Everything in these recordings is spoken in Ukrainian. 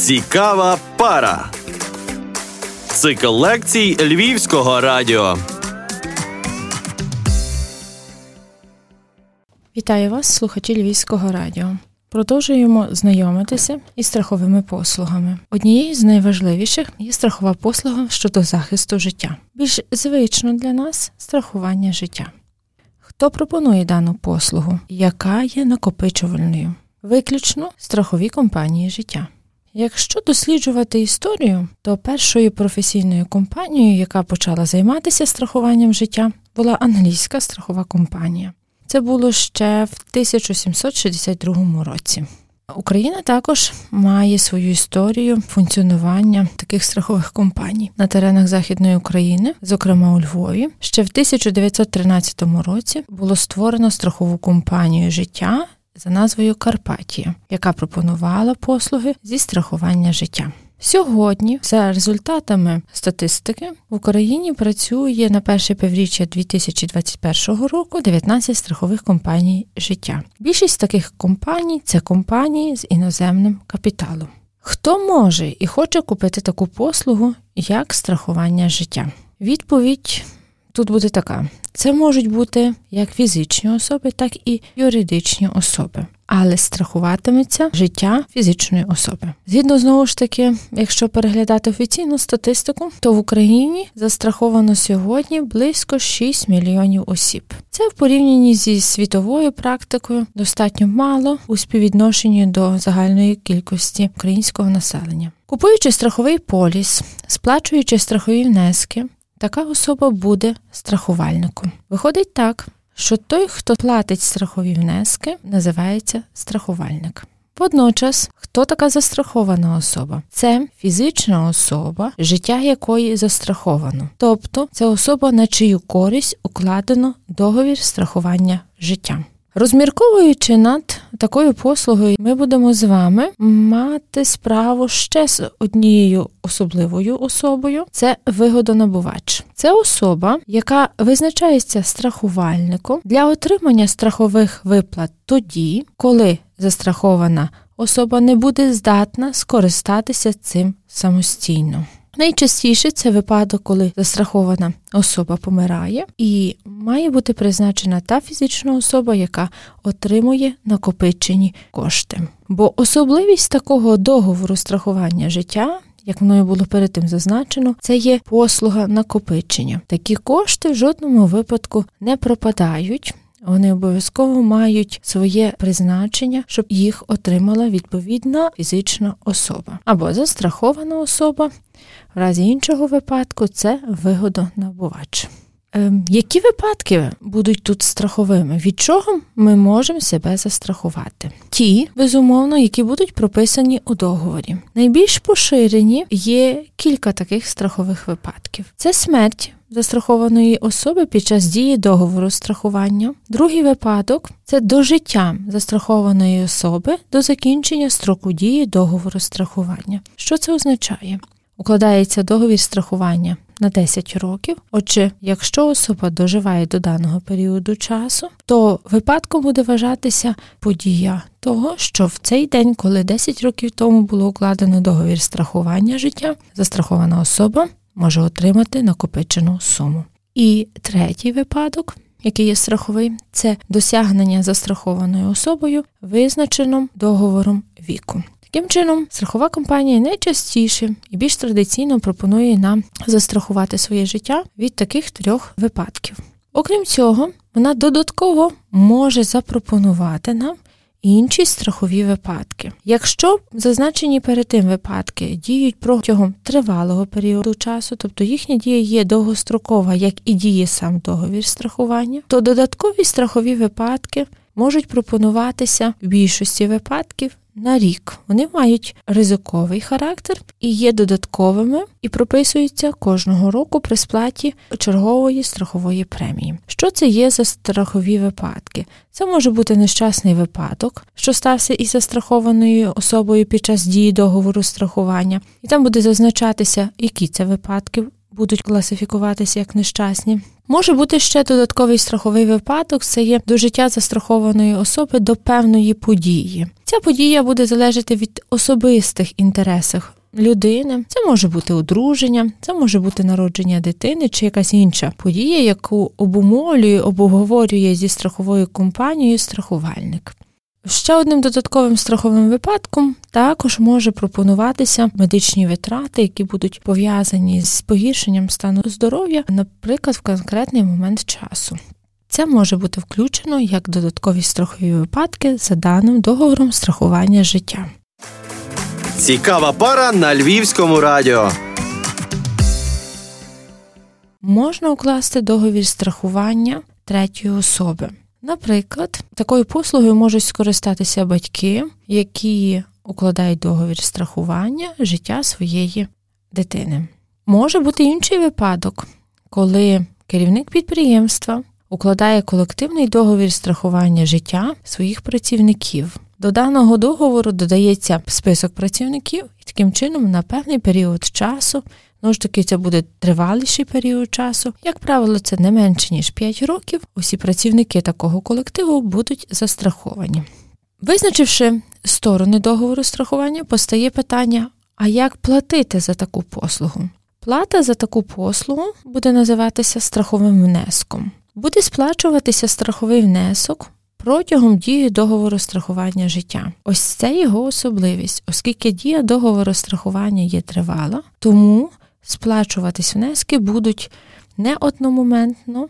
Цікава пара. Цикл лекцій Львівського радіо. Вітаю вас, слухачі Львівського радіо. Продовжуємо знайомитися із страховими послугами. Однією з найважливіших є страхова послуга щодо захисту життя. Більш звично для нас страхування життя. Хто пропонує дану послугу, яка є накопичувальною? Виключно страхові компанії життя. Якщо досліджувати історію, то першою професійною компанією, яка почала займатися страхуванням життя, була англійська страхова компанія. Це було ще в 1762 році. Україна також має свою історію функціонування таких страхових компаній на теренах Західної України, зокрема у Львові. Ще в 1913 році було створено страхову компанію життя за назвою Карпатія, яка пропонувала послуги зі страхування життя. Сьогодні, за результатами статистики, в Україні працює на перше півріччя 2021 року 19 страхових компаній життя. Більшість таких компаній це компанії з іноземним капіталом. Хто може і хоче купити таку послугу, як страхування життя? Відповідь тут буде така: це можуть бути як фізичні особи, так і юридичні особи. Але страхуватиметься життя фізичної особи. Згідно знову ж таки, якщо переглядати офіційну статистику, то в Україні застраховано сьогодні близько 6 мільйонів осіб. Це в порівнянні зі світовою практикою достатньо мало у співвідношенні до загальної кількості українського населення. Купуючи страховий поліс, сплачуючи страхові внески, така особа буде страхувальником. Виходить так, що той, хто платить страхові внески, називається страхувальник. Водночас, хто така застрахована особа? Це фізична особа, життя якої застраховано, тобто це особа, на чию користь укладено договір страхування життя. Розмірковуючи над такою послугою, ми будемо з вами мати справу ще з однією особливою особою це вигодонабувач. Це особа, яка визначається страхувальником для отримання страхових виплат тоді, коли застрахована особа не буде здатна скористатися цим самостійно. Найчастіше це випадок, коли застрахована особа помирає, і має бути призначена та фізична особа, яка отримує накопичені кошти. Бо особливість такого договору страхування життя. Як мною було перед тим зазначено, це є послуга накопичення. Такі кошти в жодному випадку не пропадають. Вони обов'язково мають своє призначення, щоб їх отримала відповідна фізична особа або застрахована особа, в разі іншого випадку це вигодонабувач. Ем, які випадки будуть тут страховими? Від чого ми можемо себе застрахувати? Ті, безумовно, які будуть прописані у договорі. Найбільш поширені є кілька таких страхових випадків: це смерть. Застрахованої особи під час дії договору страхування. Другий випадок це дожиття застрахованої особи до закінчення строку дії договору страхування. Що це означає? Укладається договір страхування на 10 років. Отже, якщо особа доживає до даного періоду часу, то випадком буде вважатися подія того, що в цей день, коли 10 років тому було укладено договір страхування життя, застрахована особа може отримати накопичену суму. І третій випадок. Який є страховий, це досягнення застрахованою особою визначеним договором віку. Таким чином, страхова компанія найчастіше і більш традиційно пропонує нам застрахувати своє життя від таких трьох випадків. Окрім цього, вона додатково може запропонувати нам інші страхові випадки. Якщо зазначені перед тим випадки діють протягом тривалого періоду часу, тобто їхня дія є довгострокова, як і діє сам договір страхування, то додаткові страхові випадки можуть пропонуватися в більшості випадків на рік. Вони мають ризиковий характер і є додатковими і прописуються кожного року при сплаті чергової страхової премії. Що це є за страхові випадки? Це може бути нещасний випадок, що стався із застрахованою особою під час дії договору страхування, і там буде зазначатися, які це випадки будуть класифікуватися як нещасні. Може бути ще додатковий страховий випадок, це є до життя застрахованої особи до певної події. Ця подія буде залежати від особистих інтересів людини. Це може бути одруження, це може бути народження дитини чи якась інша подія, яку обумовлює, обговорює зі страховою компанією страхувальник. Ще одним додатковим страховим випадком також може пропонуватися медичні витрати, які будуть пов'язані з погіршенням стану здоров'я, наприклад, в конкретний момент часу. Це може бути включено як додаткові страхові випадки за даним договором страхування життя. Цікава пара на львівському радіо. Можна укласти договір страхування третьої особи. Наприклад, такою послугою можуть скористатися батьки, які укладають договір страхування життя своєї дитини. Може бути інший випадок, коли керівник підприємства укладає колективний договір страхування життя своїх працівників. До даного договору додається список працівників, і таким чином на певний період часу, ну ж таки, це буде триваліший період часу. Як правило, це не менше ніж 5 років. Усі працівники такого колективу будуть застраховані. Визначивши сторони договору страхування, постає питання: а як платити за таку послугу? Плата за таку послугу буде називатися страховим внеском. Буде сплачуватися страховий внесок протягом дії договору страхування життя. Ось це його особливість, оскільки дія договору страхування є тривала, тому сплачуватись внески будуть не одномоментно,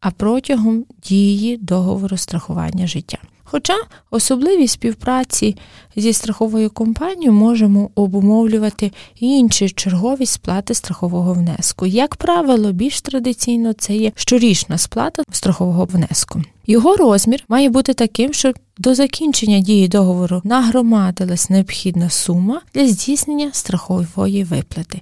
а протягом дії договору страхування життя. Хоча особливість співпраці зі страховою компанією можемо обумовлювати інші чергові сплати страхового внеску. Як правило, більш традиційно це є щорічна сплата страхового внеску. Його розмір має бути таким, щоб до закінчення дії договору нагромадилась необхідна сума для здійснення страхової виплати.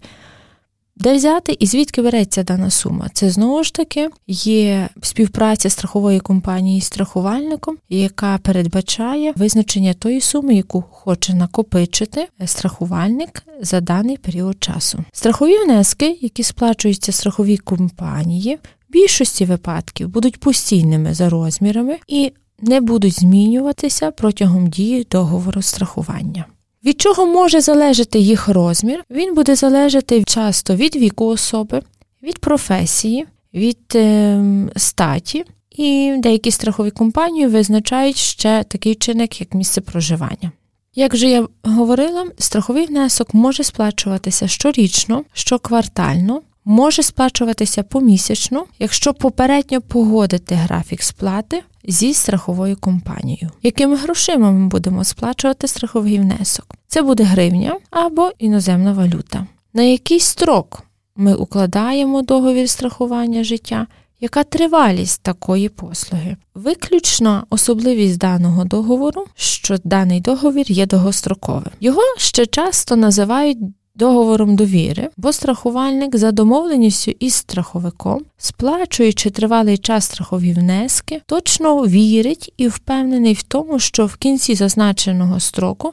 Де взяти і звідки береться дана сума? Це знову ж таки є співпраця страхової компанії з страхувальником, яка передбачає визначення тої суми, яку хоче накопичити страхувальник за даний період часу. Страхові внески, які сплачуються страховій компанії, в більшості випадків будуть постійними за розмірами і не будуть змінюватися протягом дії договору страхування. Від чого може залежати їх розмір? Він буде залежати часто від віку особи, від професії, від е, статі, і деякі страхові компанії визначають ще такий чинник, як місце проживання. Як вже я говорила, страховий внесок може сплачуватися щорічно, щоквартально, може сплачуватися помісячно, якщо попередньо погодити графік сплати зі страховою компанією. Якими грошима ми будемо сплачувати страховий внесок? Це буде гривня або іноземна валюта. На який строк ми укладаємо договір страхування життя? Яка тривалість такої послуги? Виключна особливість даного договору, що даний договір є довгостроковим. Його ще часто називають договором довіри, бо страхувальник за домовленістю із страховиком, сплачуючи тривалий час страхові внески, точно вірить і впевнений в тому, що в кінці зазначеного строку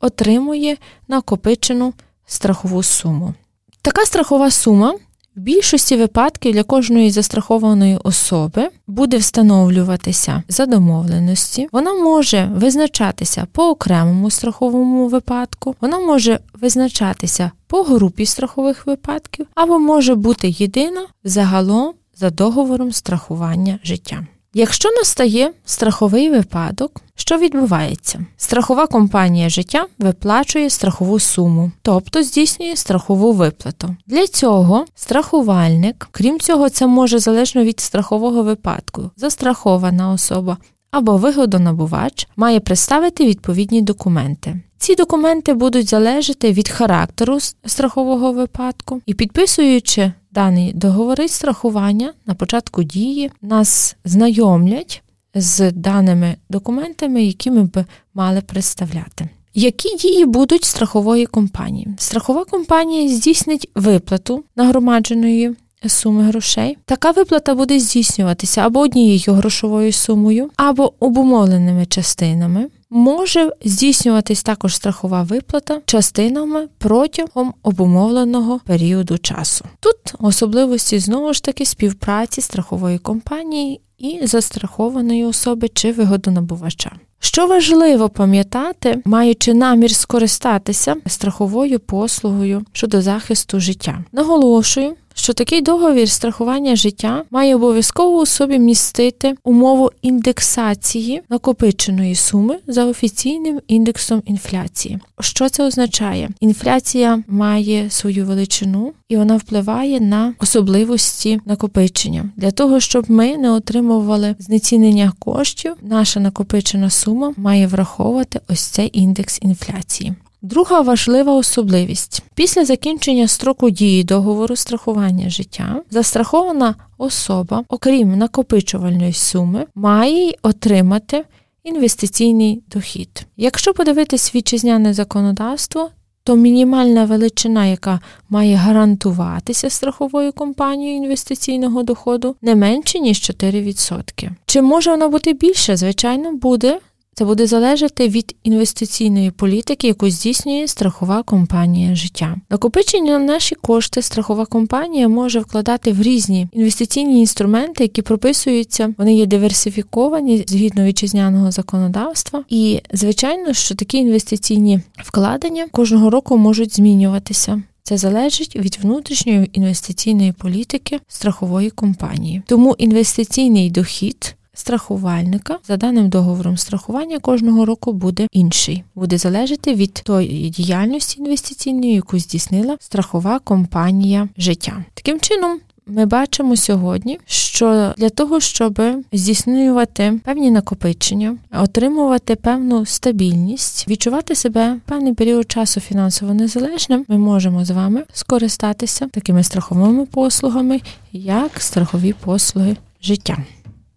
отримує накопичену страхову суму. Така страхова сума в більшості випадків для кожної застрахованої особи буде встановлюватися за домовленості, вона може визначатися по окремому страховому випадку, вона може визначатися по групі страхових випадків, або може бути єдина загалом за договором страхування життя. Якщо настає страховий випадок, що відбувається? Страхова компанія життя виплачує страхову суму, тобто здійснює страхову виплату. Для цього страхувальник, крім цього, це може залежно від страхового випадку, застрахована особа або вигодонабувач має представити відповідні документи. Ці документи будуть залежати від характеру страхового випадку і підписуючи дані договори страхування на початку дії, нас знайомлять з даними документами, які ми б мали представляти. Які дії будуть страхової компанії? Страхова компанія здійснить виплату нагромадженої суми грошей. Така виплата буде здійснюватися або однією грошовою сумою, або обумовленими частинами. Може здійснюватись також страхова виплата частинами протягом обумовленого періоду часу. Тут особливості знову ж таки співпраці страхової компанії і застрахованої особи чи вигодонабувача. Що важливо пам'ятати, маючи намір скористатися страховою послугою щодо захисту життя, наголошую, що такий договір страхування життя має обов'язково у собі містити умову індексації накопиченої суми за офіційним індексом інфляції. Що це означає? Інфляція має свою величину і вона впливає на особливості накопичення. Для того, щоб ми не отримували знецінення коштів, наша накопичена сума має враховувати ось цей індекс інфляції. Друга важлива особливість після закінчення строку дії договору страхування життя застрахована особа, окрім накопичувальної суми, має отримати інвестиційний дохід. Якщо подивитись вітчизняне законодавство, то мінімальна величина, яка має гарантуватися страховою компанією інвестиційного доходу, не менше ніж 4%. Чи може вона бути більше? Звичайно, буде це буде залежати від інвестиційної політики, яку здійснює страхова компанія життя. Накопичення на наші кошти страхова компанія може вкладати в різні інвестиційні інструменти, які прописуються, вони є диверсифіковані згідно вітчизняного законодавства. І звичайно, що такі інвестиційні вкладення кожного року можуть змінюватися. Це залежить від внутрішньої інвестиційної політики страхової компанії. Тому інвестиційний дохід страхувальника за даним договором страхування кожного року буде інший, буде залежати від тої діяльності інвестиційної, яку здійснила страхова компанія життя. Таким чином. Ми бачимо сьогодні, що для того, щоб здійснювати певні накопичення, отримувати певну стабільність, відчувати себе певний період часу фінансово незалежним, ми можемо з вами скористатися такими страховими послугами, як страхові послуги життя.